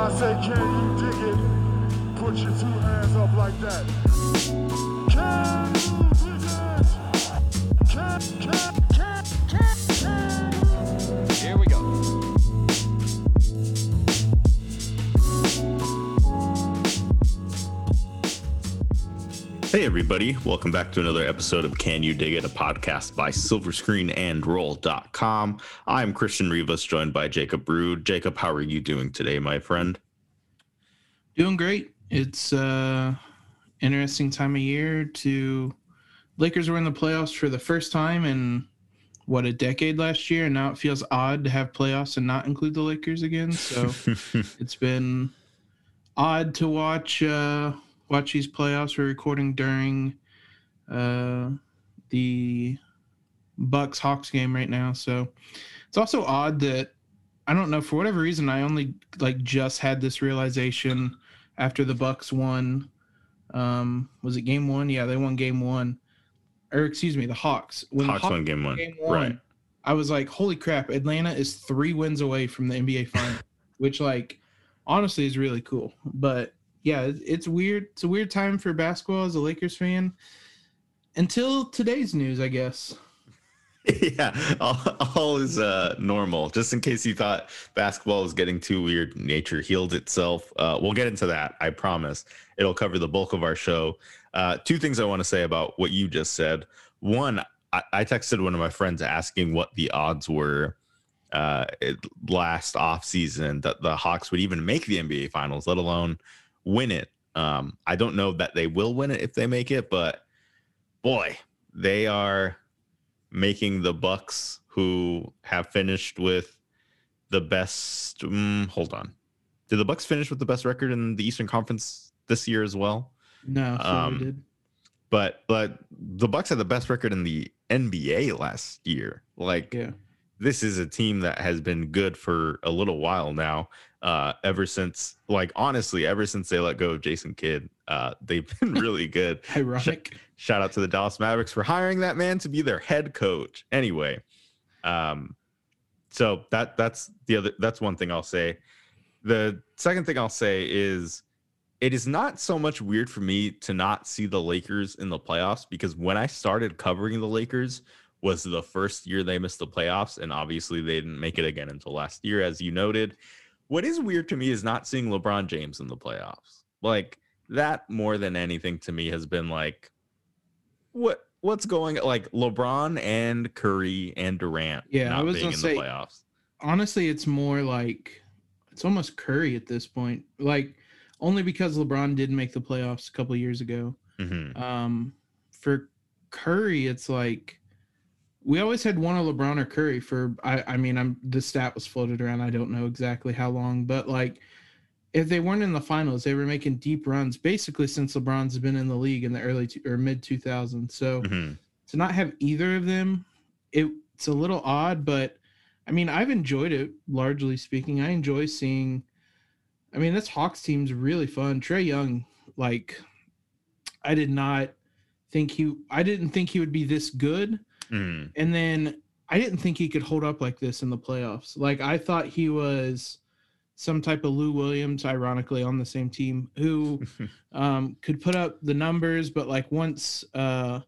I say, can you dig it? Put your two hands up like that. Can you dig it? Can, can, can, can, Hey, everybody. Welcome back to another episode of Can You Dig It, a podcast by silverscreenandroll.com. I'm Christian Rivas, joined by Jacob Rude. Jacob, how are you doing today, my friend? Doing great. It's uh interesting time of year to Lakers were in the playoffs for the first time in what a decade last year, and now it feels odd to have playoffs and not include the Lakers again. So it's been odd to watch uh watch these playoffs. We're recording during uh the Bucks Hawks game right now. So it's also odd that I don't know for whatever reason I only like just had this realization after the Bucks won. Um, was it game one? Yeah, they won game one. Or excuse me, the Hawks. When the Hawks won game one. game one, Right. I was like, holy crap, Atlanta is three wins away from the NBA final, which like honestly is really cool. But yeah, it's weird. It's a weird time for basketball as a Lakers fan. Until today's news, I guess. yeah, all, all is uh, normal. Just in case you thought basketball was getting too weird, nature healed itself. Uh, we'll get into that. I promise. It'll cover the bulk of our show. Uh, two things I want to say about what you just said. One, I, I texted one of my friends asking what the odds were uh, last off season that the Hawks would even make the NBA Finals, let alone win it. Um, I don't know that they will win it if they make it, but boy, they are making the Bucks, who have finished with the best. mm, hold on, did the Bucks finish with the best record in the Eastern Conference this year as well? No, so Um, did. But but the Bucks had the best record in the NBA last year. Like Yeah. This is a team that has been good for a little while now. Uh, ever since, like honestly, ever since they let go of Jason Kidd, uh, they've been really good. Ironic. Shout out to the Dallas Mavericks for hiring that man to be their head coach. Anyway, um, so that that's the other that's one thing I'll say. The second thing I'll say is it is not so much weird for me to not see the Lakers in the playoffs because when I started covering the Lakers was the first year they missed the playoffs and obviously they didn't make it again until last year as you noted. What is weird to me is not seeing LeBron James in the playoffs. Like that more than anything to me has been like what what's going like LeBron and Curry and Durant Yeah, I was being gonna in say- the playoffs. honestly it's more like it's almost curry at this point like only because lebron didn't make the playoffs a couple years ago Mhm. um for curry it's like we always had one of lebron or curry for i i mean i'm the stat was floated around. I don't know exactly how long but like if they weren't in the finals they were making deep runs basically since lebron's been in the league in the early two, or mid 2000s so Mhm. to not have either of them it, it's a little odd but i mean i've enjoyed it largely speaking. I enjoy seeing i mean this hawks team's really fun. Trae young like i did not think he i didn't think he would be this good Mhm. and then i didn't think he could hold up like this in the playoffs like i thought he was some type of lou williams ironically on the same team who um, could put up the numbers, but like once uh,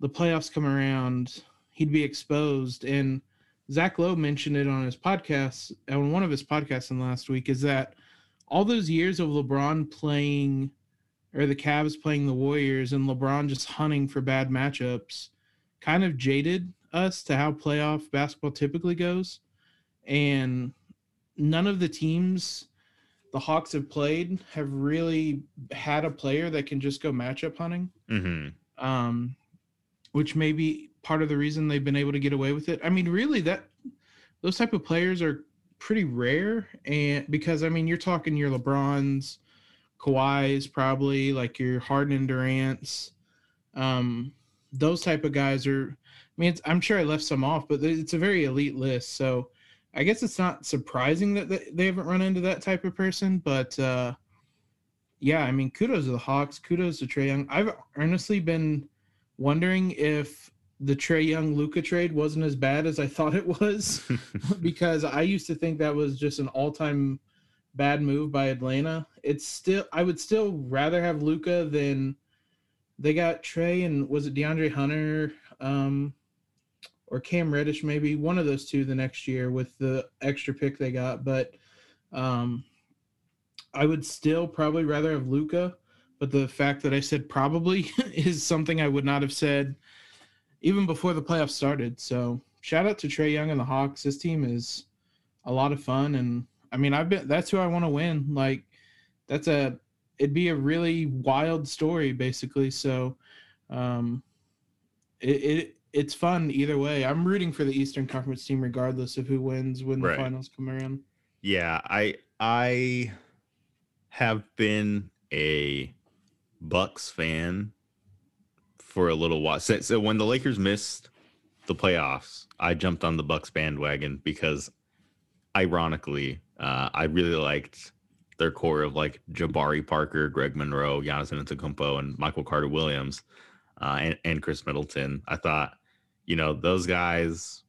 the playoffs come around, he'd be exposed. And Zach Lowe mentioned it on his podcast, on one of his podcasts in last week, is that all those years of LeBron playing, or the Cavs playing the Warriors, and LeBron just hunting for bad matchups, kind of jaded us to how playoff basketball typically goes. And none of the teams the Hawks have played have really had a player that can just go matchup hunting, Mhm. um, which may be part of the reason they've been able to get away with it. I mean, really, that those type of players are pretty rare, and because I mean, you're talking your LeBrons, Kawhi's, probably like your Harden and Durant's, um, those type of guys are. I mean, it's, I'm sure I left some off, but it's a very elite list, so. I guess it's not surprising that they- haven't run into that type of person, but uh, yeah, I mean, kudos to the Hawks, kudos to Trae Young. I've honestly been wondering if the Trae Young Luka trade wasn't as bad as I thought it was, because I used to think that was just an all-time bad move by Atlanta. It's still I would still rather have Luka than they got Trae and was it DeAndre Hunter um, or Cam Reddish maybe one of those two the next year with the extra pick they got. But um, I would still probably rather have Luka. But the fact that I said probably is something I would not have said even before the playoffs started. So shout out to Trae Young and the Hawks. This team is a lot of fun, and I mean, I've been that's who I want to win. Like that's a it'd be a really wild story, basically. So um, it, it it's fun either way. I'm rooting for the Eastern Conference team regardless of who wins when the finals come around. Yeah, I I have been a Bucks fan for a little while. So, so when the Lakers missed the playoffs, I jumped on the Bucks bandwagon because ironically, uh, I really liked their core of like Jabari Parker, Greg Monroe, Giannis Antetokounmpo, and Michael Carter Williams, uh, and, and Khris Middleton. I thought, you know, those guys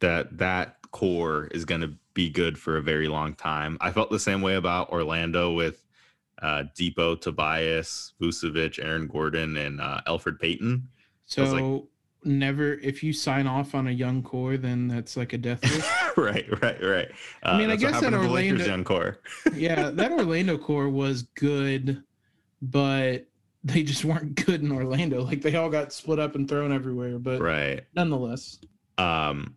that that core is going to be good for a very long time. I felt the same way about Orlando with uh, Dipo, Tobias, Vucevic, Aaron Gordon, and uh, Elfrid Payton. So like- never if you sign off on a young core, then that's like a death wish. right, right, right. Uh, I mean, I guess that to the Lakers Orlando- young core. yeah, that Orlando core was good, but they just weren't good in Orlando. Like they all got split up and thrown everywhere. But right. nonetheless, Um,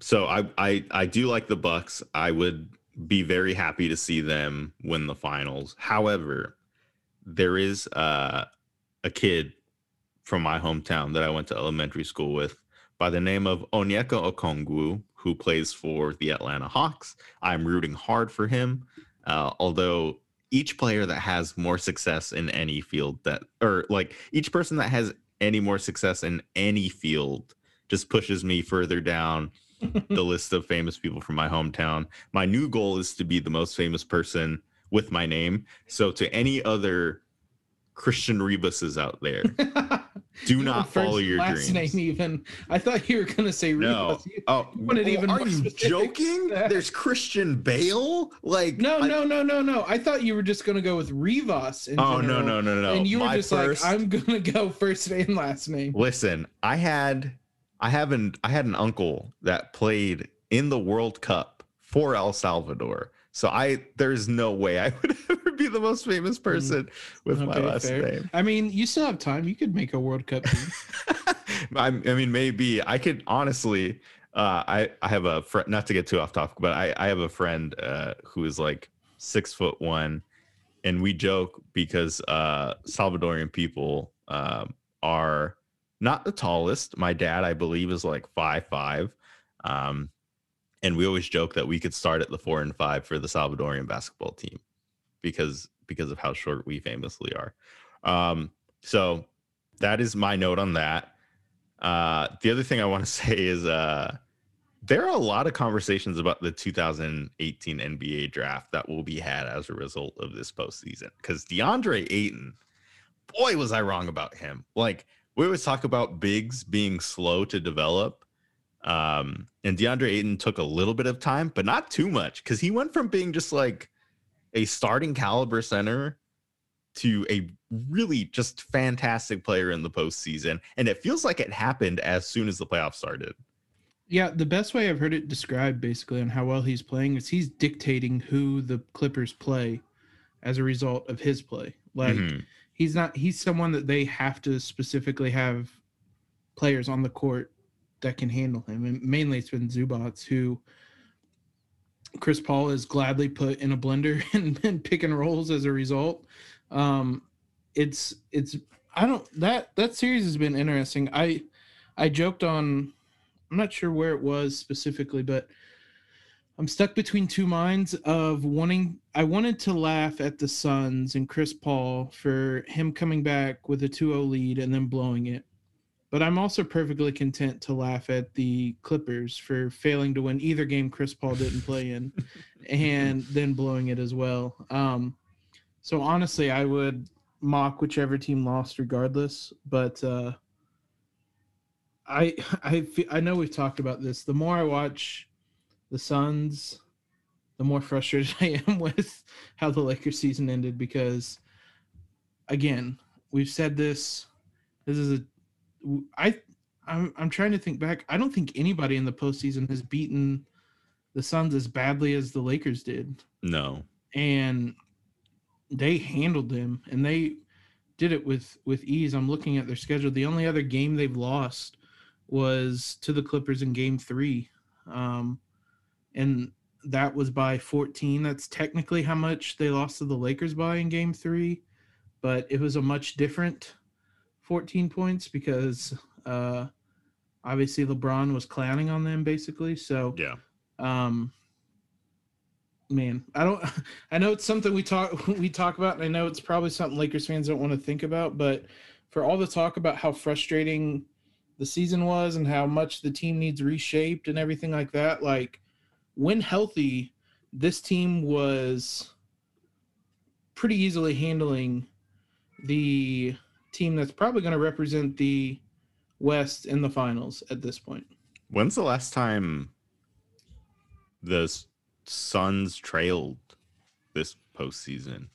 so I, I I do like the Bucks. I would be very happy to see them win the finals. However, there is uh, a kid from my hometown that I went to elementary school with by the name of Onyeka Okongwu, who plays for the Atlanta Hawks. I'm rooting hard for him, uh, although each player that has more success in any field that, or like each person that has any more success in any field, just pushes me further down the list of famous people from my hometown. My new goal is to be the most famous person with my name. So to any other Christian Rivases out there, do not follow your last dreams. name even. I thought you were gonna say No. Rivas. You- Oh, You wanted oh, even are you joking? There's Christian Bale. Like No, I- no, no, no, no. I thought you were just gonna go with Rivas. In Oh no general, no no no! And you were My just first- like, I'm gonna go first name, last name. Listen, I had I haven't I had an uncle that played in the World Cup for El Salvador. So I there's no way I would ever be the most famous person with my Mm. Last fair. name. I mean, you still have time. You could make a World Cup team. I, I mean maybe I could honestly uh I I have a friend not to get too off topic, but I I have a friend uh who is like six foot one and we joke because uh Salvadorian people um are not the tallest. My dad, I believe, is like five five. Um, and we always joke that we could start at the four and five for the Salvadorian basketball team because because of how short we famously are. Um, so that is my note on that. Uh, the other thing I want to say is uh, there are a lot of conversations about the 2018 NBA draft that will be had as a result of this postseason because DeAndre Ayton, boy, was I wrong about him. Like we always talk about bigs being slow to develop. Um, and DeAndre Ayton took a little bit of time, but not too much because he went from being just like a starting caliber center to a really just fantastic player in the postseason. And it feels like it happened as soon as the playoffs started. yeah, the best way I've heard it described basically on how well he's playing is he's dictating who the Clippers play as a result of his play. Like Mhm. he's not he's someone that they have to specifically have players on the court that can handle him. And mainly it's been Zubac who Chris Paul is gladly put in a blender and, and pick and rolls as a result. Um it's it's I don't that that series has been interesting. I I joked on I'm not sure where it was specifically, but I'm stuck between two minds of wanting I wanted to laugh at the Suns and Chris Paul for him coming back with a 2-0 lead and then blowing it. But I'm also perfectly content to laugh at the Clippers for failing to win either game Chris Paul didn't play in and then blowing it as well. Um so honestly, I would mock whichever team lost regardless, but uh I I fe- I know we've talked about this. The more I watch the Suns, the more frustrated I am with how the Lakers season ended because again, we've said this this is a I I'm I'm trying to think back. I don't think anybody in the postseason has beaten the Suns as badly as the Lakers did. No. And they handled them and they did it with with ease. I'm looking at their schedule. The only other game they've lost was to the Clippers in game 3. Um and that was by 14. That's technically how much they lost to the Lakers by in game 3, but it was a much different 14 points because uh obviously LeBron was clowning on them basically. So Yeah. um man, I don't I know it's something we talk we talk about and I know it's probably something Lakers fans don't want to think about, but for all the talk about how frustrating the season was and how much the team needs reshaped and everything like that, like when healthy, this team was pretty easily handling the team that's probably going to represent the West in the finals at this point. When's the last time the Suns trailed this postseason?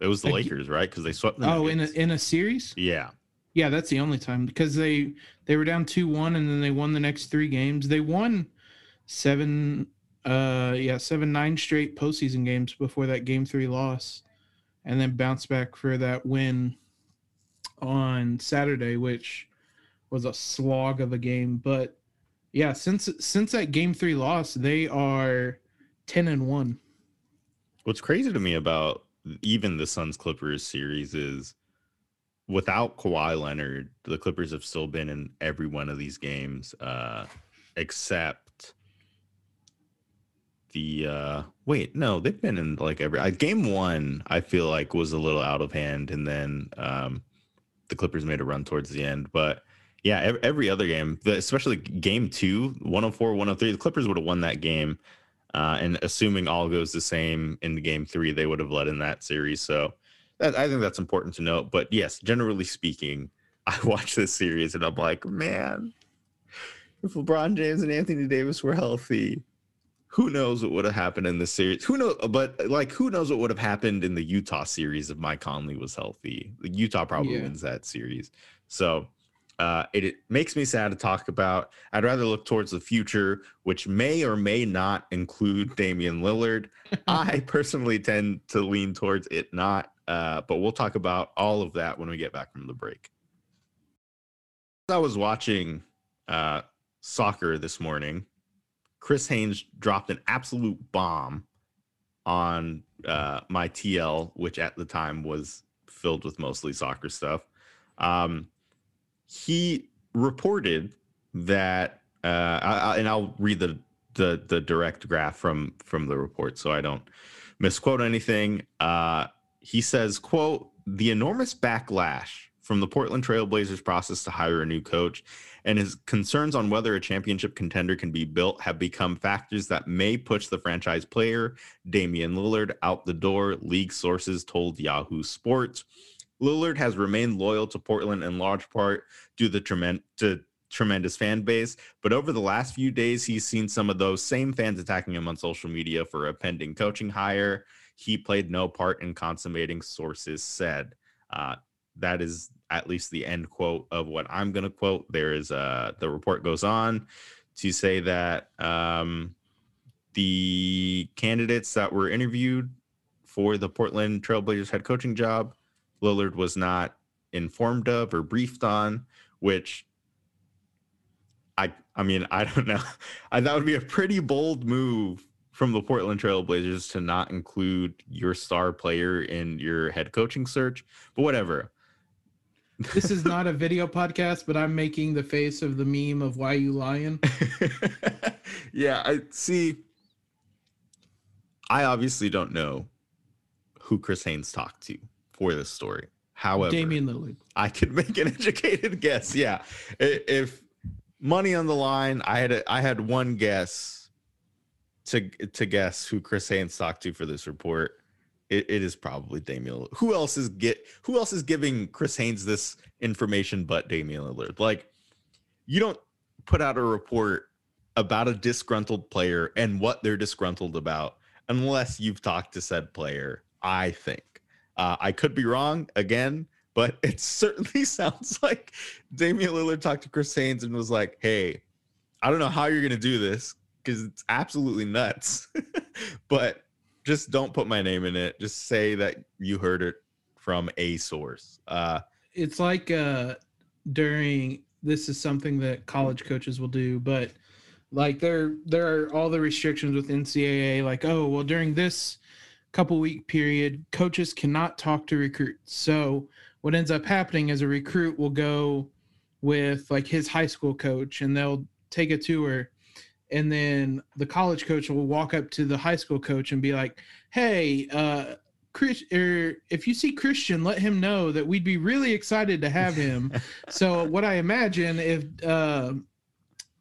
It was the Lakers, right? Because they swept the Oh, in a in a series? yeah. Yeah, that's the only time because they they were down two one and then they won the next three games. They won seven uh yeah seven nine straight postseason games before that game three loss, and then bounced back for that win on Saturday, which was a slog of a game. But yeah, since since that game three loss, they are ten and one. What's crazy to me about even the Suns Clippers series is without Kawhi Leonard, the Clippers have still been in every one of these games, uh, except the uh wait, no, they've been in like every uh, game one, I feel like was a little out of hand, and then um the Clippers made a run towards the end. But yeah, every, other game, especially game two, 104, 103, the Clippers would have won that game. Uh, and assuming all goes the same in game three, they would have led in that series. So that, I think that's important to note. But yes, generally speaking, I watch this series and I'm like, man, if LeBron James and Anthony Davis were healthy, who knows what would have happened in this series? Who knows? But like, who knows what would have happened in the Utah series if Mike Conley was healthy? Utah probably Yeah. wins that series. So uh, it, it makes me sad to talk about. I'd rather look towards the future, which may or may not include Damian Lillard. I personally tend to lean towards it not, uh, but we'll talk about all of that when we get back from the break. I was watching uh, soccer this morning. Chris Haynes dropped an absolute bomb on uh, my TL, which at the time was filled with mostly soccer stuff. Um, he reported that, uh, I, and I'll read the, the the direct graph from from the report so I don't misquote anything. Uh, he says, "quote The enormous backlash from the Portland Trailblazers process to hire a new coach." And his concerns on whether a championship contender can be built have become factors that may push the franchise player, Damian Lillard, out the door, league sources told Yahoo Sports. Lillard has remained loyal to Portland in large part due to the to tremendous fan base, but over the last few days, he's seen some of those same fans attacking him on social media for a pending coaching hire. He played no part in consummating, sources said. Uh, that is at least the end quote of what I'm going to quote. There is uh the report goes on to say that um, the candidates that were interviewed for the Portland Trailblazers head coaching job, Lillard was not informed of or briefed on, which I I mean I don't know. I, that would be a pretty bold move from the Portland Trailblazers to not include your star player in your head coaching search, but whatever. This is not a video podcast, but I'm making the face of the meme of why you lying. yeah, I see. I obviously don't know who Chris Haynes talked to for this story. However, Damian Lillard. I could make an educated guess. Yeah, if money on the line, I had a, I had one guess to to guess who Chris Haynes talked to for this report. It, it is probably Damian. Lillard. Who else is get Who else is giving Chris Haynes this information but Damian Lillard? Like, you don't put out a report about a disgruntled player and what they're disgruntled about unless you've talked to said player. I think uh, I could be wrong again, but it certainly sounds like Damian Lillard talked to Chris Haynes and was like, "Hey, I don't know how you're gonna do this because it's absolutely nuts, but just don't put my name in it. Just say that you heard it from a source." Uh, it's like uh during this is something that college coaches will do, but like there there are all the restrictions with NCAA, like, oh well during this couple week period, coaches cannot talk to recruits. So what ends up happening is a recruit will go with like his high school coach and they'll take a tour and then the college coach will walk up to the high school coach and be like hey uh Chris, or if you see Christian, let him know that we'd be really excited to have him. so, what I imagine if uh,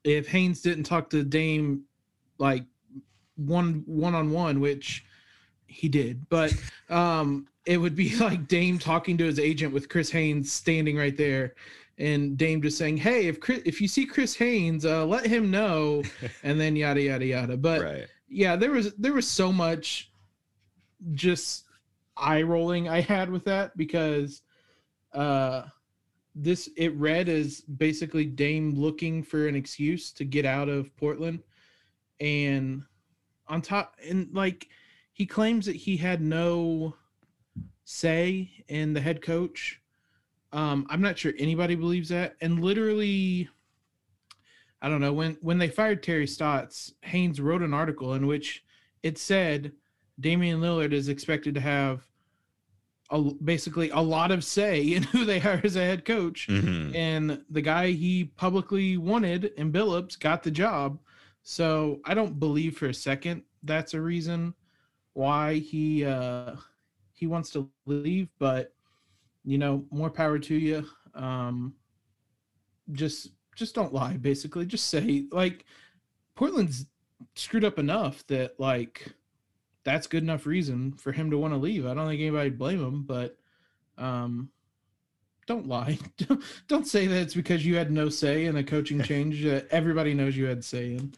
if Haynes didn't talk to Dame like one one on one, which he did, but um, it would be like Dame talking to his agent with Chris Haynes standing right there, and Dame just saying, "Hey, if Chris, if you see Chris Haynes, uh, let him know," and then yada yada yada. But right. yeah, there was there was so much just eye rolling I had with that because uh this it read as basically Dame looking for an excuse to get out of Portland and on top and like he claims that he had no say in the head coach um i'm not sure anybody believes that and literally i don't know when when they fired terry stotts haynes wrote an article in which it said damian lillard is expected to have a, basically a lot of say in who they hire as a head coach Mhm. and the guy he publicly wanted in Billups got the job. So I don't believe for a second that's a reason why he uh he wants to leave, but you know, more power to you. Um just just don't lie basically. Just say like Portland's screwed up enough that like that's good enough reason for him to want to leave. I don't think anybody blame him, but um don't lie. Don't, don't say that it's because you had no say in a coaching change that everybody knows you had say in.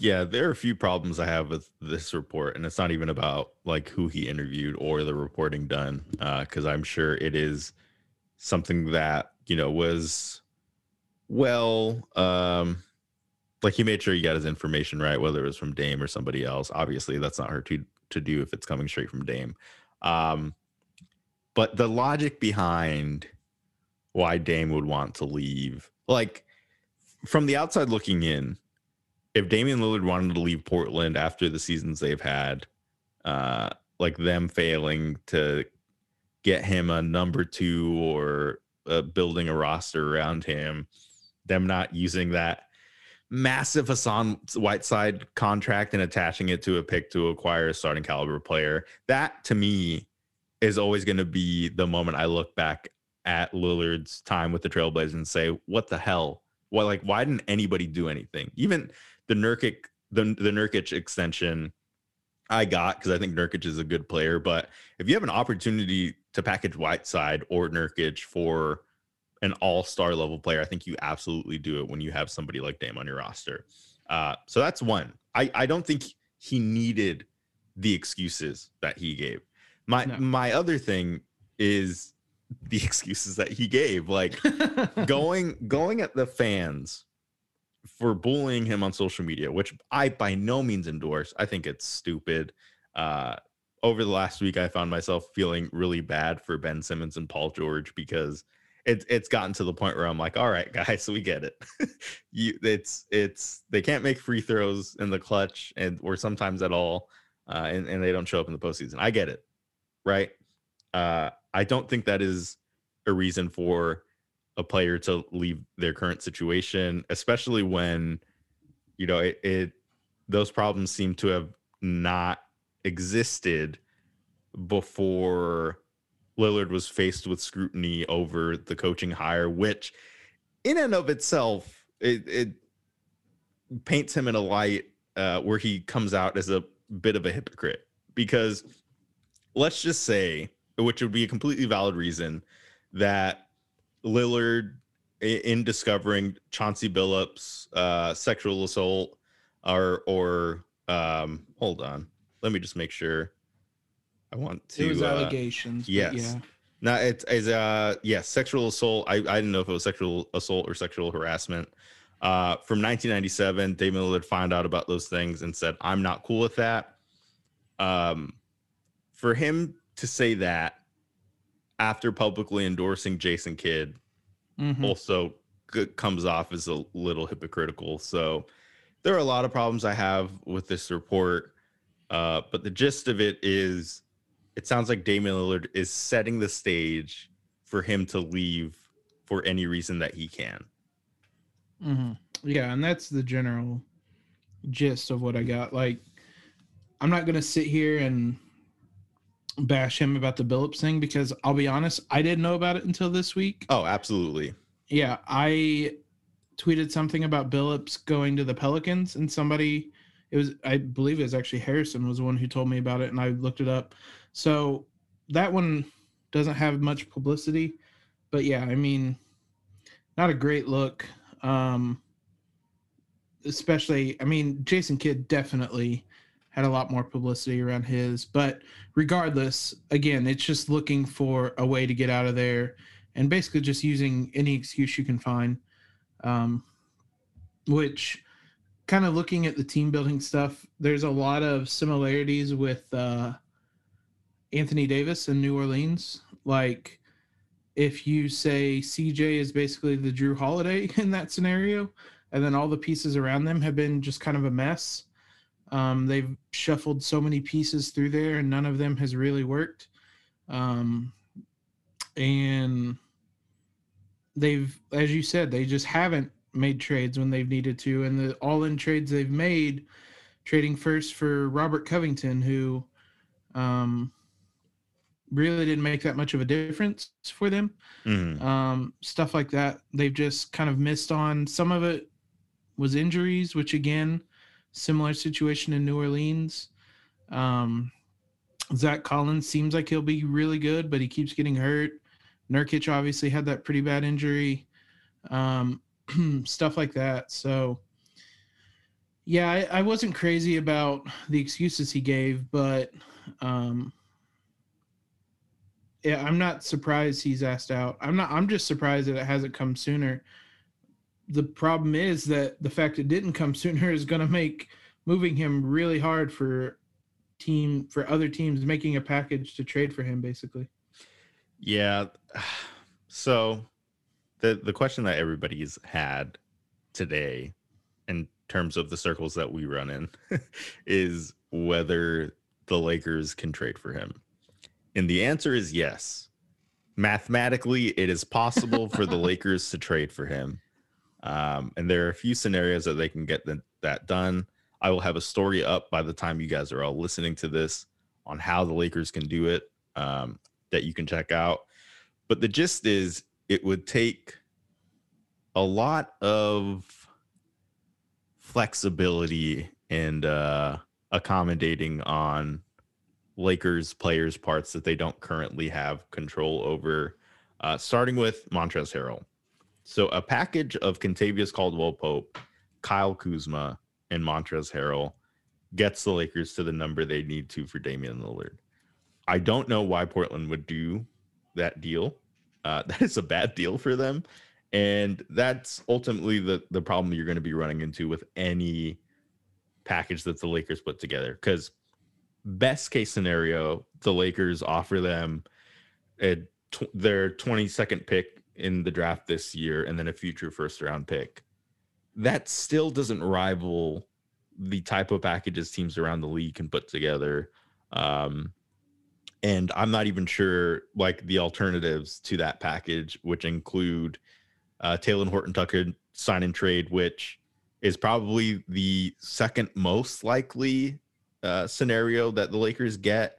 Yeah, there are a few problems I have with this report, and it's not even about like who he interviewed or the reporting done, because I'm sure it is something that you know was well, um, like he made sure he got his information right, whether it was from Dame or somebody else. Obviously, that's not her to to do if it's coming straight from Dame. Um, but the logic behind why Dame would want to leave, like from the outside looking in, if Damian Lillard wanted to leave Portland after the seasons they've had, uh, like them failing to get him a number two or uh, building a roster around him, them not using that massive Hassan Whiteside contract and attaching it to a pick to acquire a starting caliber player, that to me is always going to be the moment I look back at Lillard's time with the Trailblazers and say, what the hell? Why, like, why didn't anybody do anything? Even the Nurkic, the, the Nurkic extension, I got because I think Nurkic is a good player. But if you have an opportunity to package Whiteside or Nurkic for an all-star level player, I think you absolutely do it when you have somebody like Dame on your roster. Uh, so that's one. I, I don't think he needed the excuses that he gave. My No. my other thing is the excuses that he gave. Like going going at the fans for bullying him on social media, which I by no means endorse. I think it's stupid. Uh, over the last week, I found myself feeling really bad for Ben Simmons and Paul George because it's it's gotten to the point where I'm like, all right, guys, we get it. you, it's it's they can't make free throws in the clutch and or sometimes at all, uh, and and they don't show up in the postseason. I get it, right? Uh, I don't think that is a reason for a player to leave their current situation, especially when you know it, it those problems seem to have not existed before Lillard was faced with scrutiny over the coaching hire, which in and of itself it, it paints him in a light uh, where he comes out as a bit of a hypocrite. Because let's just say, which would be a completely valid reason that Lillard, in discovering Chauncey Billups' uh, sexual assault, or or um, hold on, let me just make sure. I want to. it was uh, allegations. yes. Yeah. No, it's is uh yeah, sexual assault. I, I didn't know if it was sexual assault or sexual harassment. Uh from 1997, Damian Lillard found out about those things and said, I'm not cool with that. Um for him to say that after publicly endorsing Jason Kidd Mhm. also g- comes off as a little hypocritical. So there are a lot of problems I have with this report. Uh, but the gist of it is it sounds like Damian Lillard is setting the stage for him to leave for any reason that he can. hmm Yeah, and that's the general gist of what I got. Like, I'm not gonna sit here and bash him about the Billups thing because I'll be honest, I didn't know about it until this week. Oh, absolutely. Yeah, I tweeted something about Billups going to the Pelicans, and somebody, it was, I believe it was actually Harrison was the one who told me about it, and I looked it up. So that one doesn't have much publicity, but yeah, I mean, not a great look. Um, especially, I mean, Jason Kidd definitely had a lot more publicity around his, but regardless, again, it's just looking for a way to get out of there and basically just using any excuse you can find. Um, which kind of looking at the team building stuff, there's a lot of similarities with uh, Anthony Davis in New Orleans. Like, if you say CJ is basically the Jrue Holiday in that scenario, and then all the pieces around them have been just kind of a mess. Um, they've shuffled so many pieces through there, and none of them has really worked. Um, and they've, as you said, they just haven't made trades when they've needed to, and the all-in trades they've made, trading first for Robert Covington, who um, really didn't make that much of a difference for them Mhm. um, stuff like that. They've just kind of missed on. Some of it was injuries, which again, similar situation in New Orleans. Um, Zach Collins seems like he'll be really good, but he keeps getting hurt. Nurkic obviously had that pretty bad injury. Um, stuff like that. So, yeah, I, I wasn't crazy about the excuses he gave, but um, yeah, I'm not surprised he's asked out. I'm not. I'm just surprised that it hasn't come sooner. The problem is that the fact it didn't come sooner is going to make moving him really hard for team for other teams making a package to trade for him. Basically, Yeah. So the the question that everybody's had today in terms of the circles that we run in is whether the Lakers can trade for him. And the answer is yes. Mathematically, it is possible for the Lakers to trade for him. Um, and there are a few scenarios that they can get the, that done. I will have a story up by the time you guys are all listening to this on how the Lakers can do it um, that you can check out. But the gist is it would take a lot of flexibility and uh, accommodating on Lakers players' parts that they don't currently have control over, uh, starting with Montrezl Harrell. So a package of Kentavious Caldwell Pope, Kyle Kuzma, and Montrezl Harrell gets the Lakers to the number they need to for Damian Lillard. I don't know why Portland would do that deal. Uh, that is a bad deal for them, and that's ultimately the the problem you're going to be running into with any package that the Lakers put together. Because best case scenario, the Lakers offer them a tw- their 22nd pick in the draft this year, and then a future first round pick. That still doesn't rival the type of packages teams around the league can put together. Um, and I'm not even sure like the alternatives to that package, which include uh, Taylor Horton Tucker sign and trade, which is probably the second most likely uh, scenario that the Lakers get.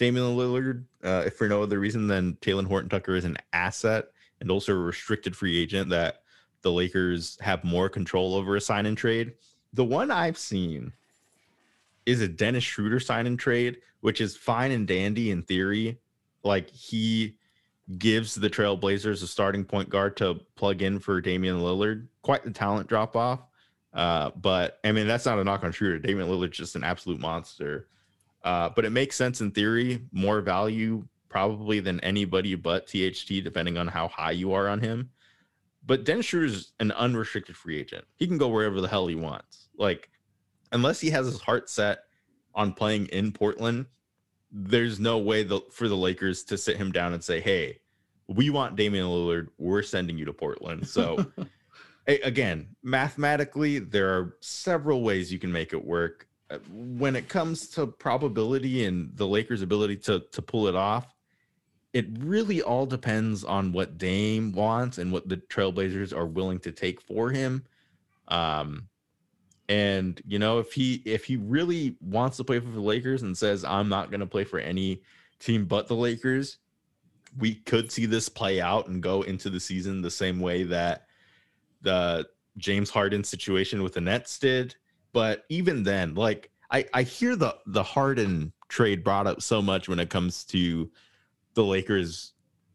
Damian Lillard, uh, if for no other reason than Taylor Horton Tucker is an asset and also a restricted free agent that the Lakers have more control over a sign and trade. The one I've seen is a Dennis Schroeder sign and trade, which is fine and dandy in theory. Like he gives the Trailblazers a starting point guard to plug in for Damian Lillard. Quite the talent drop off. Uh, but I mean, that's not a knock on Schroeder. Damian Lillard's just an absolute monster. Uh, but it makes sense in theory, more value probably than anybody but THT, depending on how high you are on him. But Dennis is an unrestricted free agent. He can go wherever the hell he wants. Like, unless he has his heart set on playing in Portland, there's no way the, for the Lakers to sit him down and say, "Hey, we want Damian Lillard. We're sending you to Portland." So, again, mathematically, there are several ways you can make it work. When it comes to probability and the Lakers' ability to to pull it off, it really all depends on what Dame wants and what the Trailblazers are willing to take for him. Um, and you know, if he if he really wants to play for the Lakers and says I'm not going to play for any team but the Lakers, we could see this play out and go into the season the same way that the James Harden situation with the Nets did. But even then, like I I hear the the Harden trade brought up so much when it comes to the Lakers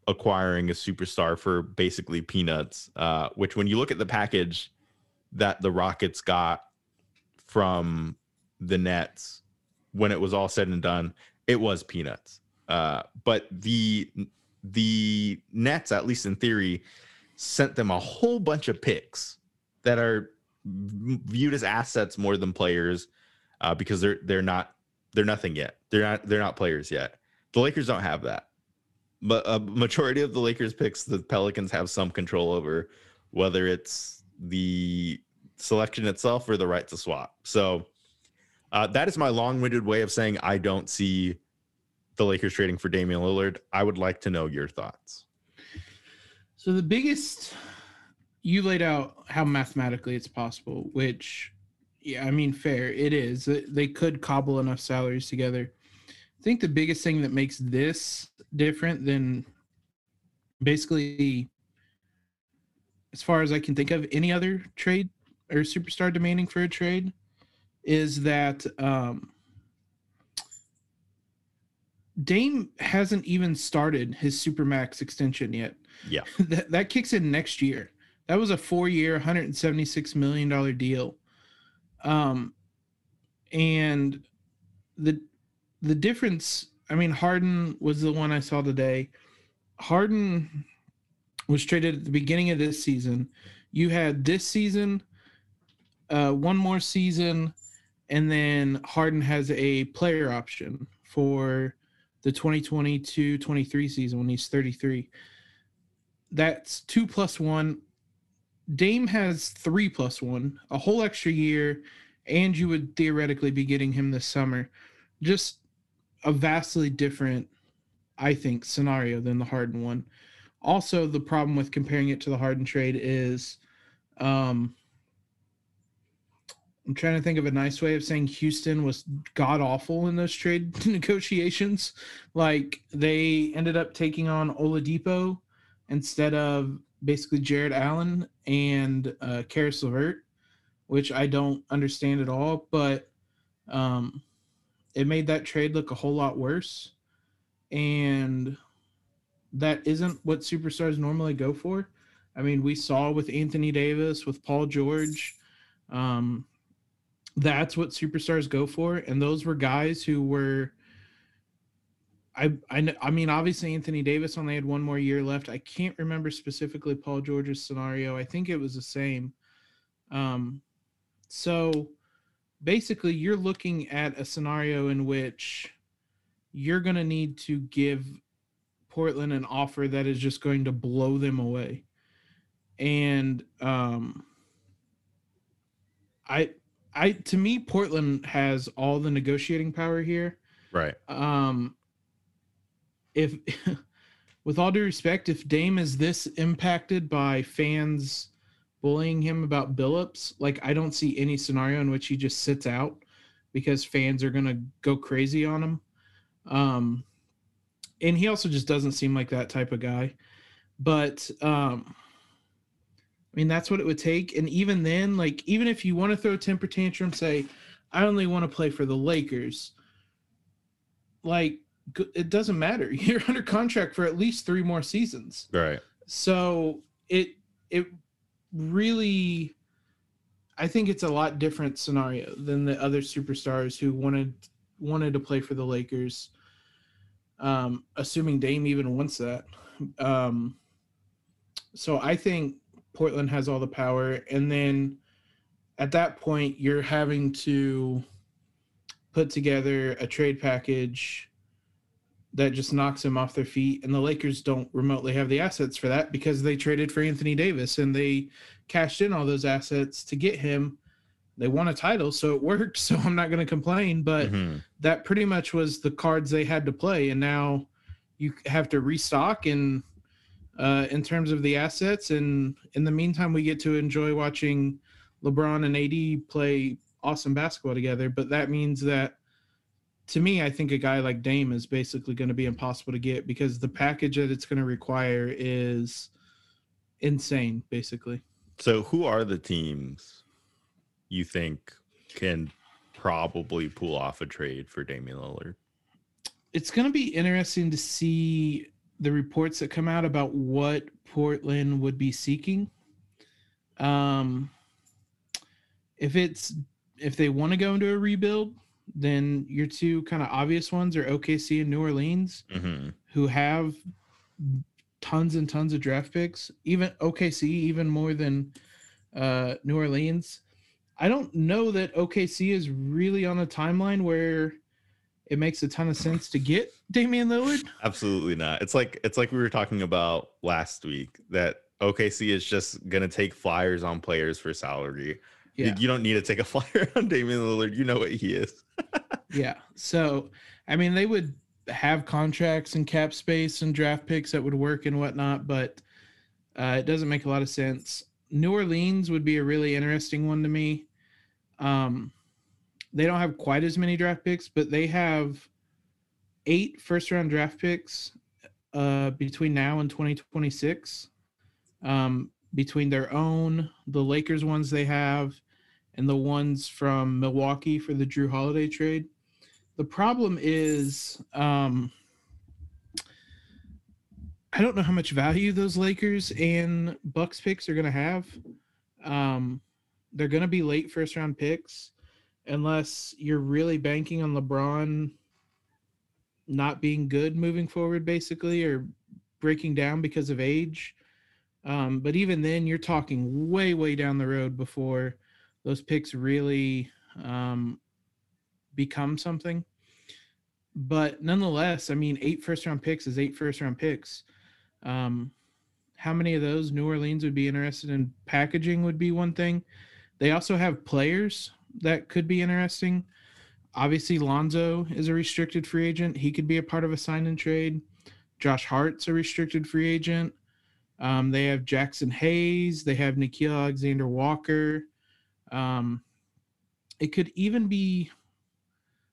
acquiring a superstar for basically peanuts. Uh, which when you look at the package that the Rockets got from the Nets when it was all said and done, it was peanuts. Uh, but the the Nets, at least in theory, sent them a whole bunch of picks that are viewed as assets more than players uh, because they're they're not they're nothing yet. They're not they're not players yet. The Lakers don't have that. But a majority of the Lakers picks, the Pelicans have some control over, whether it's the selection itself or the right to swap. So uh, that is my long-winded way of saying I don't see the Lakers trading for Damian Lillard. I would like to know your thoughts. So the biggest you laid out how mathematically it's possible, which yeah, I mean fair, it is. They could cobble enough salaries together. I think the biggest thing that makes this different than basically as far as I can think of any other trade or superstar demanding for a trade is that um Dame hasn't even started his supermax extension yet. Yeah. that, that kicks in next year. That was a four-year, 176 million dollar deal. Um, and the the difference. I mean, Harden was the one I saw today. Harden was traded at the beginning of this season. You had this season, uh, one more season, and then Harden has a player option for the 2022-23 season when he's 33 that's two plus one. Dame has three plus one, a whole extra year, and you would theoretically be getting him this summer. Just a vastly different, I think, scenario than the Harden one. Also, the problem with comparing it to the Harden trade is um I'm trying to think of a nice way of saying Houston was god awful in those trade negotiations. Like they ended up taking on Oladipo instead of basically Jarrett Allen and uh, Caris LeVert, which I don't understand at all. But um, it made that trade look a whole lot worse, and that isn't what superstars normally go for. I mean, we saw with Anthony Davis, with Paul George. Um, that's what superstars go for, and those were guys who were I, I I mean obviously Anthony Davis only had one more year left. I can't remember specifically Paul George's scenario. I think it was the same. Um, so basically, you're looking at a scenario in which you're going to need to give Portland an offer that is just going to blow them away, and um, I I to me Portland has all the negotiating power here Right. um if with all due respect if dame is this impacted by fans bullying him about billups like i don't see any scenario in which he just sits out because fans are to go crazy on him. Um and he also just doesn't seem like that type of guy. But um i mean that's what it would take. And even then like even if you want to throw a temper tantrum say i only want to play for the lakers like it doesn't matter. You're under contract for at least three more seasons. Right. So it it really I think it's a lot different scenario than the other superstars who wanted wanted to play for the Lakers. Um, assuming Dame even wants that. Um, so I think Portland has all the power, and then at that point, you're having to put together a trade package that just knocks them off their feet. And the Lakers don't remotely have the assets for that because they traded for Anthony Davis and they cashed in all those assets to get him. They won a title, so it worked. So I'm not going to complain, but Mhm. that pretty much was the cards they had to play. And now you have to restock and uh, in terms of the assets. And in the meantime, we get to enjoy watching LeBron and AD play awesome basketball together. But that means that to me, I think a guy like Dame is basically going to be impossible to get because the package that it's going to require is insane, basically. So, who are the teams you think can probably pull off a trade for Damian Lillard? It's going to be interesting to see the reports that come out about what Portland would be seeking. Um, if it's if they want to go into a rebuild, then your two kind of obvious ones are OKC and New Orleans. Mm-hmm. who have tons and tons of draft picks, even OKC, even more than uh, New Orleans. I don't know that OKC is really on a timeline where it makes a ton of sense to get Damian Lillard. Absolutely not. It's like it's like we were talking about last week that OKC is just gonna take flyers on players for salary. You- Yeah. You don't need to take a flyer on Damian Lillard. You know what he is. Yeah. So, I mean, they would have contracts and cap space and draft picks that would work and whatnot, but uh, it doesn't make a lot of sense. New Orleans would be a really interesting one to me. Um, they don't have quite as many draft picks, but they have eight first round draft picks uh, between now and 2026. Um, between their own, the Lakers ones they have, and the ones from Milwaukee for the Jrue Holiday trade. The problem is, um, I don't know how much value those Lakers and Bucks picks are going to have. Um, they're going to be late first round picks unless you're really banking on LeBron not being good moving forward, basically, or breaking down because of age. Um, but even then, you're talking way, way down the road before those picks really um, become something. But nonetheless, I mean, eight first round picks is eight first round picks. Um, how many of those New Orleans would be interested in packaging would be one thing. They also have players that could be interesting. Obviously, Lonzo is a restricted free agent. He could be a part of a sign and trade. Josh Hart's a restricted free agent. Um, they have Jaxson Hayes. They have Nickeil Alexander Walker. Um, it could even be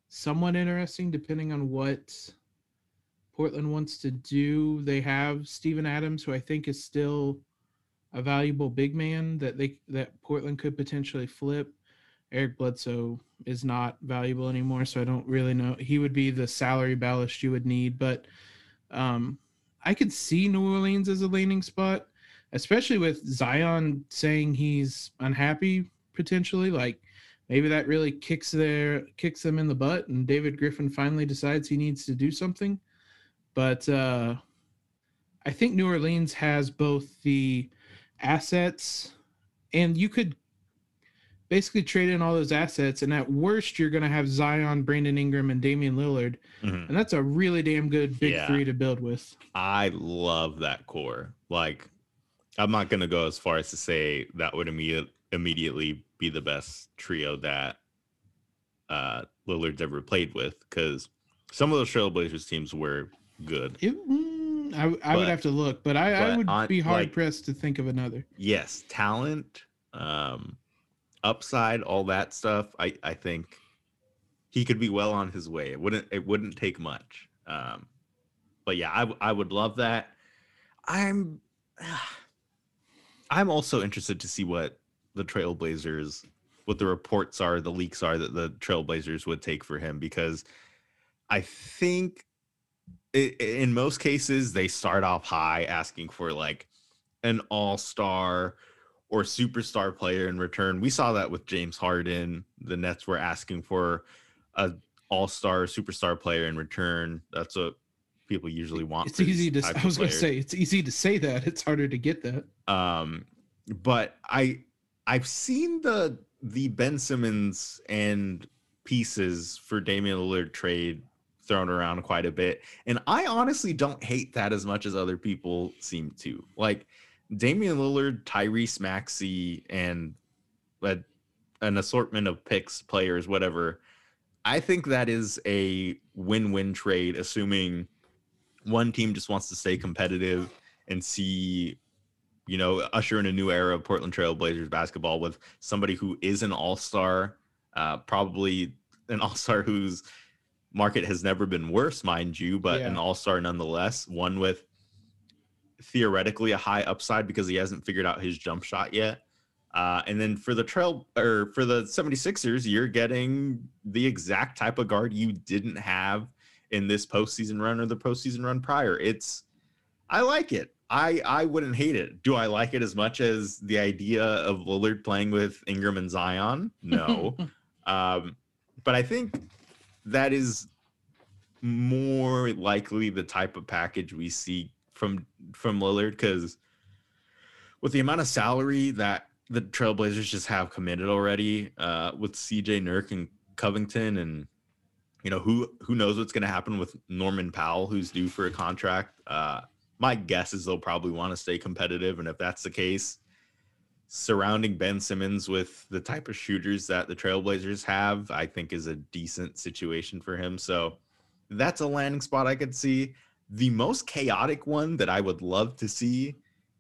somewhat interesting depending on what Portland wants to do. They have Steven Adams, who I think is still a valuable big man that they that Portland could potentially flip. Eric Bledsoe is not valuable anymore, so I don't really know. He would be the salary ballast you would need, but um, I could see New Orleans as a landing spot, especially with Zion saying he's unhappy potentially. Like maybe that really kicks their kicks them in the butt, and David Griffin finally decides he needs to do something. But uh, I think New Orleans has both the assets, and you could basically trade in all those assets, and at worst, you're going to have Zion, Brandon Ingram, and Damian Lillard, Mhm. and that's a really damn good big Yeah. three to build with. I love that core. Like, I'm not gonna go as far as to say that would immediate, immediately be the best trio that uh, Lillard's ever played with, because some of those Trailblazers teams were good. It, mm, I, I would have to look, but I, I would on- be hard like- pressed to think of another. Yes, talent, um, upside, all that stuff. I I think he could be well on his way. It wouldn't it wouldn't take much. Um, but yeah, I I would love that. I'm I'm also interested to see what the Trailblazers, what the reports are, the leaks are that the Trailblazers would take for him because I think i- i- in most cases they start off high asking for like an all-star or superstar player in return. We saw that with James Harden. The Nets were asking for a all-star superstar player in return. That's what people usually want. It's easy to. I was gonna say it's easy to say that. It's harder to get that. Um, but I I've seen the the Ben Simmons and pieces for Damian Lillard trade thrown around quite a bit, and I honestly don't hate that as much as other people seem to. Like Damian Lillard, Tyrese Maxey, and a, an assortment of picks, players, whatever. I think that is a win-win trade, assuming one team just wants to stay competitive and see you know, usher in a new era of Portland Trail Blazers basketball with somebody who is an all star, uh, probably an all star whose market has never been worse, mind you, but an all star nonetheless. One with theoretically a high upside because he hasn't figured out his jump shot yet. Uh, and then for the trail or for the 76ers, you're getting the exact type of guard you didn't have in this postseason run or the postseason run prior. It's I like it. I I wouldn't hate it. Do I like it as much as the idea of Lillard playing with Ingram and Zion? No. um, but I think that is more likely the type of package we see from from Lillard because with the amount of salary that the Trailblazers just have committed already, uh, with CJ Nurk and Covington, and you know who who knows what's going to happen with Norman Powell, who's due for a contract. Uh, my guess is they'll probably want to stay competitive, and if that's the case, surrounding Ben Simmons with the type of shooters that the Trailblazers have, I think is a decent situation for him. So that's a landing spot I could see. The most chaotic one that I would love to see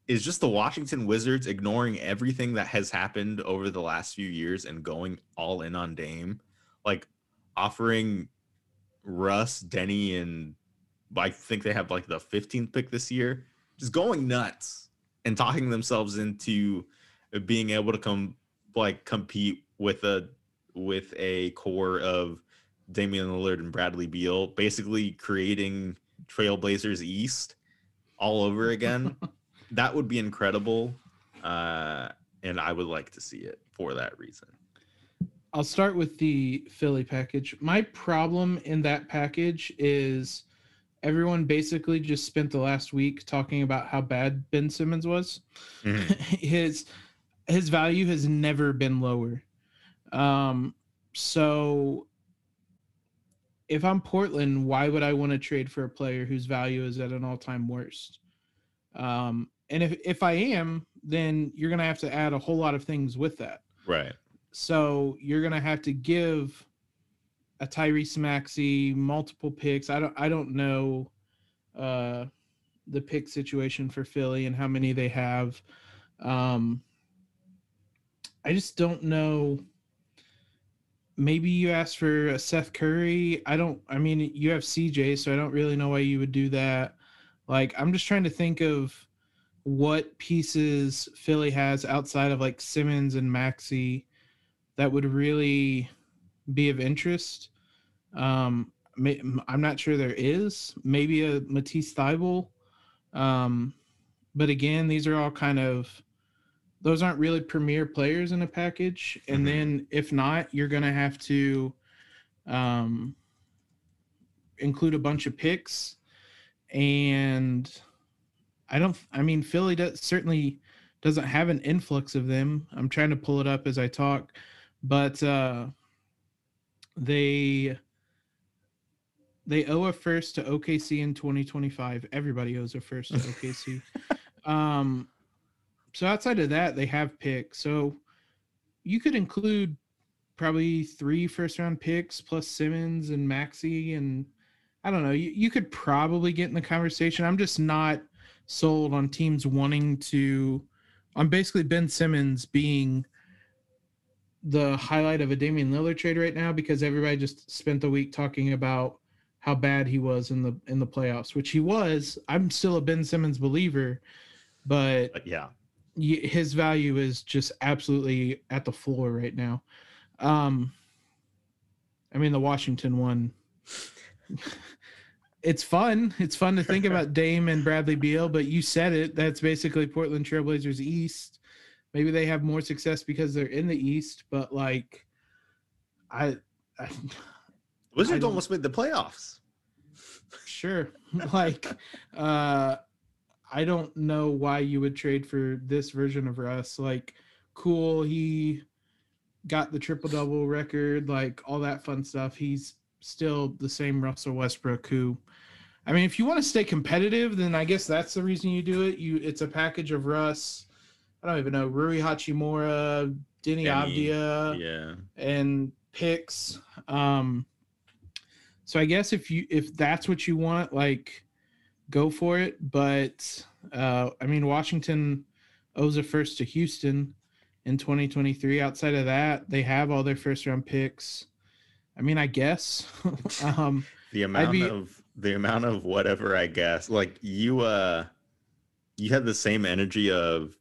is just the Washington Wizards ignoring everything that has happened over the last few years and going all in on Dame, like offering Russ, Deni, and I think they have like the 15th pick this year, just going nuts and talking themselves into being able to come like compete with a with a core of Damian Lillard and Bradley Beal, basically creating Trailblazers East all over again. that would be incredible. Uh, and I would like to see it for that reason. I'll start with the Philly package. My problem in that package is everyone basically just spent the last week talking about how bad Ben Simmons was. his his value has never been lower. Um so if I'm Portland, why would I want to trade for a player whose value is at an all-time worst? Um and if if I am, then you're going to have to add a whole lot of things with that. Right. So you're gonna have to give a Tyrese Maxey multiple picks. I don't I don't know uh the pick situation for Philly and how many they have. Um I just don't know. Maybe you ask for a Seth Curry. I don't I mean you have CJ, so I don't really know why you would do that. Like I'm just trying to think of what pieces Philly has outside of like Simmons and Maxey that would really be of interest. Um, may, I'm not sure there is. Maybe a Matisse Thybulle. Um, but again, these are all kind of those aren't really premier players in a package. And Mhm. then if not, you're gonna have to um, include a bunch of picks. And I don't. I mean, Philly does certainly doesn't have an influx of them. I'm trying to pull it up as I talk, but uh, they they owe a first to OKC in 2025. Everybody owes a first to OKC. um, so outside of that, they have picks. So you could include probably three first round picks plus Simmons and Maxey and I don't know. You, you could probably get in the conversation. I'm just not sold on teams wanting to on basically Ben Simmons being the highlight of a Damian Lillard trade right now because everybody just spent the week talking about how bad he was in the in the playoffs, which he was. I'm still a Ben Simmons believer, but But yeah. his value is just absolutely at the floor right now. Um, I mean, the Washington one. it's fun. It's fun to think about Dame and Bradley Beal, but you said it. That's basically Portland Trailblazers East. maybe they have more success because they're in the East, but like, I, I Wizards almost made the playoffs. sure, like, uh, I don't know why you would trade for this version of Russ. Like, cool, he got the triple double record, like all that fun stuff. He's still the same Russell Westbrook who I mean, if you want to stay competitive, then I guess that's the reason you do it. You it's a package of Russ, I don't even know, Rui Hachimura, Deni Avdija, yeah. and picks. Um so I guess if you if that's what you want, like go for it. But uh I mean Washington owes a first to Houston in 2023. Outside of that, they have all their first round picks. I mean, I guess. um The amount be- of the amount of whatever I guess. Like you uh you had the same energy of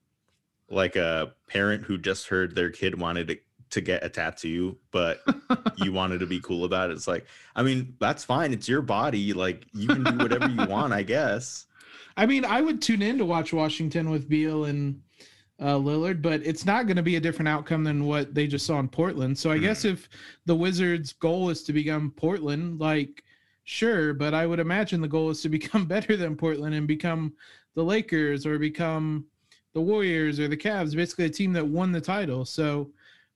like a parent who just heard their kid wanted to, to get a tattoo, but you wanted to be cool about it. It's like, I mean, that's fine. It's your body. Like you can do whatever you want, I guess. I mean, I would tune in to watch Washington with Beal and uh, Lillard, but it's not going to be a different outcome than what they just saw in Portland. So I Hmm. guess if the Wizards' goal is to become Portland, like, sure, but I would imagine the goal is to become better than Portland and become the Lakers or become the Warriors or the Cavs, basically a team that won the title. So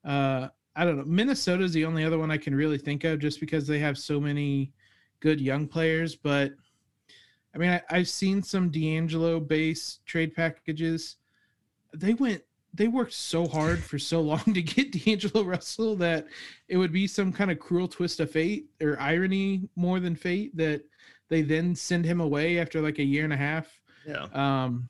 uh, I don't know. Minnesota is the only other one I can really think of just because they have so many good young players, but. I mean, I, I've seen some D'Angelo base trade packages. They went, they worked so hard for so long to get D'Angelo Russell that it would be some kind of cruel twist of fate or irony more than fate that they then send him away after like a year and a half. Yeah. Um,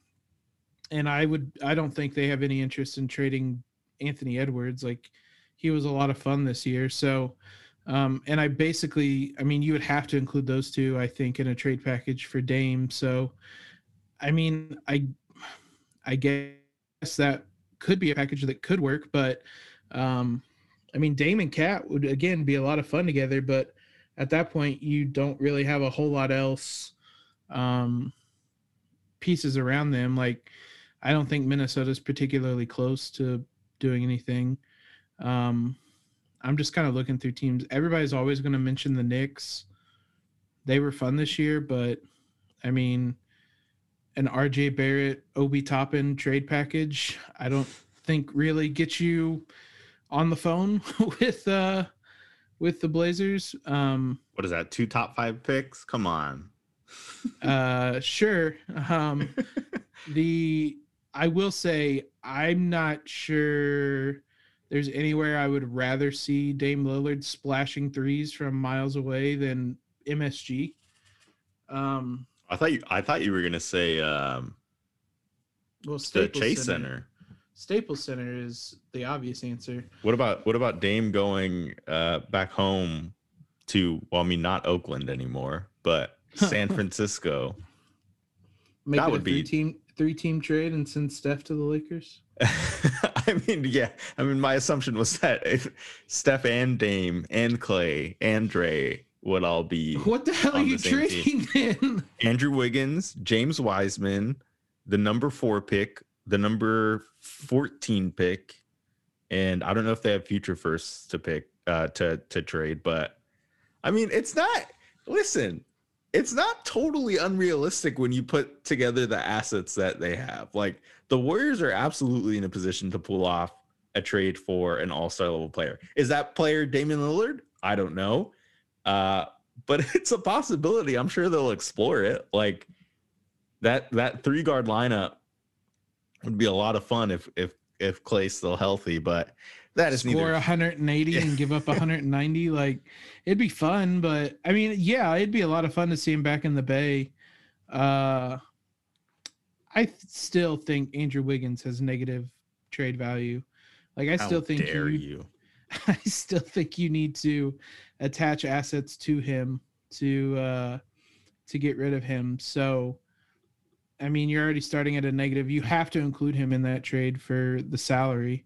and I would, I don't think they have any interest in trading Anthony Edwards. Like he was a lot of fun this year. So, um, and I basically, I mean, you would have to include those two, I think, in a trade package for Dame. So, I mean, I, I guess that could be a package that could work, but, um, I mean, Dame and KAT would again be a lot of fun together, but at that point, you don't really have a whole lot else, um, pieces around them. Like, I don't think Minnesota's particularly close to doing anything. Um, I'm just kind of looking through teams. Everybody's always going to mention the Knicks. They were fun this year, but I mean, an RJ Barrett, Obi Toppin trade package, I don't think really gets you on the phone with uh with the Blazers. Um What is that? Two top five picks? Come on. uh sure. Um the I will say I'm not sure there's anywhere I would rather see Dame Lillard splashing threes from miles away than MSG. Um, I thought you I thought you were gonna say um well, the Staples Chase Center. Staples Center is the obvious answer. What about what about Dame going uh back home to well, I mean not Oakland anymore, but San Francisco. Make That would be- team three team trade and send Steph to the Lakers. I mean, yeah. I mean, my assumption was that if Steph and Dame and Clay and Dray would all be What the hell are you trading then? Andrew Wiggins, James Wiseman, the number four pick, the number 14 pick, and I don't know if they have future firsts to pick uh to to trade, but I mean it's not listen, it's not totally unrealistic when you put together the assets that they have. Like the Warriors are absolutely in a position to pull off a trade for an all-star level player. Is that player Damian Lillard? I don't know. Uh but it's a possibility. I'm sure they'll explore it. Like that that three guard lineup would be a lot of fun if if if Clay's still healthy, but that is Score neither 180 and give up 190. Like it'd be fun, but I mean, yeah, it'd be a lot of fun to see him back in the Bay. Uh, I still think Andrew Wiggins has negative trade value. Like I How still think you, you. I still think you need to attach assets to him to uh to get rid of him. So I mean, you're already starting at a negative. You have to include him in that trade for the salary.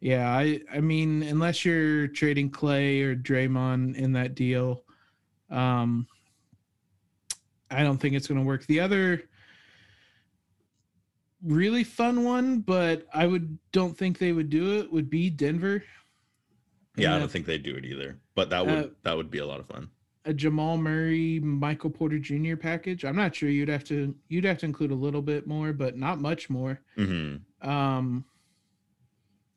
Yeah, I I mean, unless you're trading Clay or Draymond in that deal, um I don't think it's going to work. The other really fun one, but I would don't think they would do it. Would be Denver. Yeah, I don't think they'd do it either. But that would Uh, that would be a lot of fun. A Jamal Murray, Michael Porter Jr. package. I'm not sure you'd have to you'd have to include a little bit more, but not much more. hmm Um,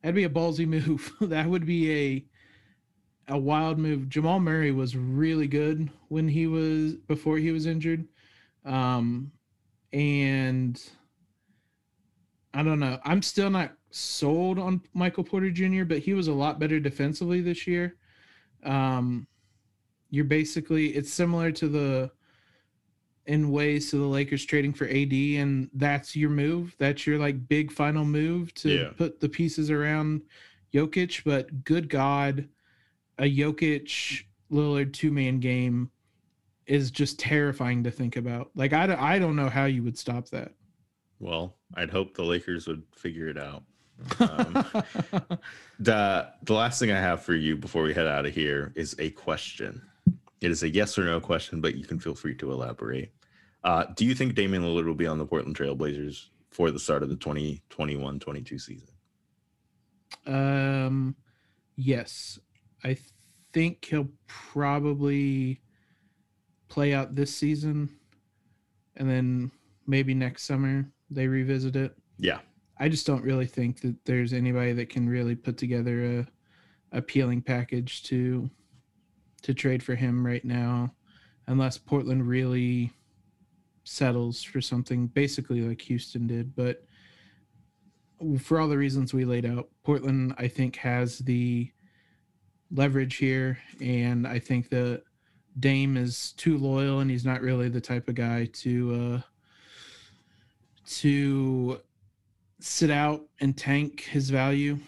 that'd be a ballsy move. that would be a a wild move. Jamal Murray was really good when he was before he was injured. Um, and I don't know. I'm still not sold on Michael Porter Jr., but he was a lot better defensively this year. Um, you're basically it's similar to the in ways to the Lakers trading for AD, and that's your move. That's your like big final move to Yeah. put the pieces around Jokic. But good God, a Jokic Lillard two man game is just terrifying to think about. Like I don't, I don't know how you would stop that. Well, I'd hope the Lakers would figure it out. Um, the the last thing I have for you before we head out of here is a question. It is a yes or no question, but you can feel free to elaborate. Uh, do you think Damian Lillard will be on the Portland Trailblazers for the start of the 2021-22 season? Um, yes, I think he'll probably play out this season, and then maybe next summer they revisit it. Yeah. I just don't really think that there's anybody that can really put together a appealing package to to trade for him right now, unless Portland really settles for something basically like Houston did. But for all the reasons we laid out, Portland I think has the leverage here, and I think that Dame is too loyal, and he's not really the type of guy to uh, to sit out and tank his value.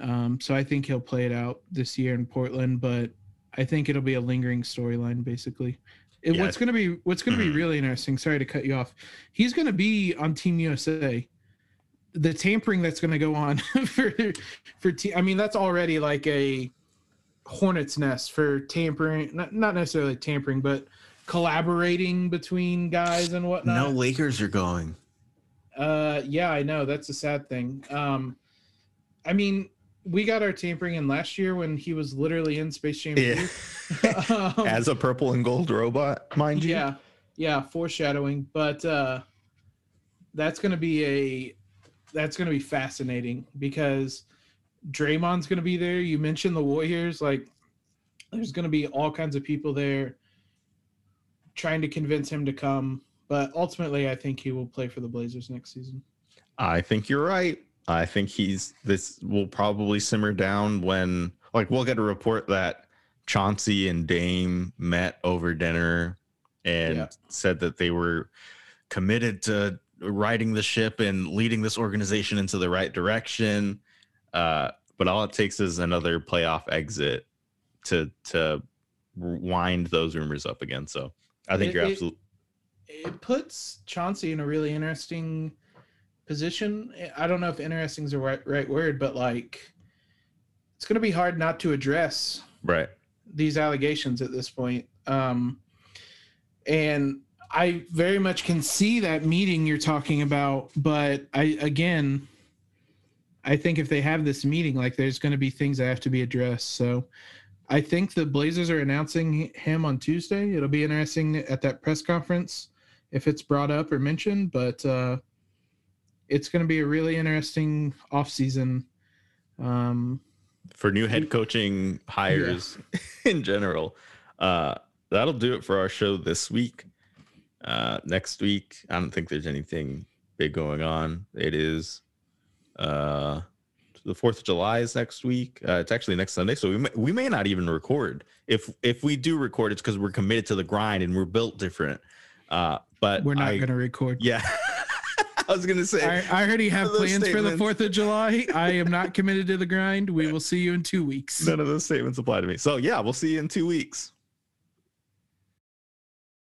Um, so I think he'll play it out this year in Portland, but I think it'll be a lingering storyline basically. It, Yeah, what's going to be what's going to be really interesting. Sorry to cut you off. He's going to be on Team USA. The tampering that's going to go on for for te- I mean that's already like a hornet's nest for tampering, not not necessarily tampering, but collaborating between guys and whatnot. No Lakers are going. Uh, yeah, I know that's a sad thing. Um, I mean, we got our tampering in last year when he was literally in Space Jam. Yeah. Um, As a purple and gold robot, mind you. yeah, yeah, foreshadowing. But uh, that's gonna be a that's gonna be fascinating because Draymond's gonna be there. You mentioned the Warriors, like there's gonna be all kinds of people there trying to convince him to come. But ultimately, I think he will play for the Blazers next season. I think you're right. I think he's this will probably simmer down when like we'll get a report that Chauncey and Dame met over dinner and Yeah. said that they were committed to riding the ship and leading this organization into the right direction. Uh, but all it takes is another playoff exit to to wind those rumors up again. So I think It- you're it- absolutely it puts Chauncey in a really interesting position. I don't know if interesting is the right, right word, but like it's going to be hard not to address right. these allegations at this point. Um, and I very much can see that meeting you're talking about, but I again, I think if they have this meeting, like there's going to be things that have to be addressed. So I think the Blazers are announcing him on Tuesday. It'll be interesting at that press conference if it's brought up or mentioned, but uh, it's going to be a really interesting offseason. Um, for new head coaching hires in general. Uh, that'll do it for our show this week. Uh, next week, I don't think there's anything big going on. It is uh, the Fourth of July is next week. Uh, it's actually next Sunday, so we may, we may not even record. If if we do record, it's because we're committed to the grind and we're built different. Uh, but we're not I- to record. Yeah, I was gonna say. I, I already have plans for the. Fourth of July. I am not committed to the grind. We will see you in two weeks. None of those statements apply to me. So yeah, we'll see you in two weeks.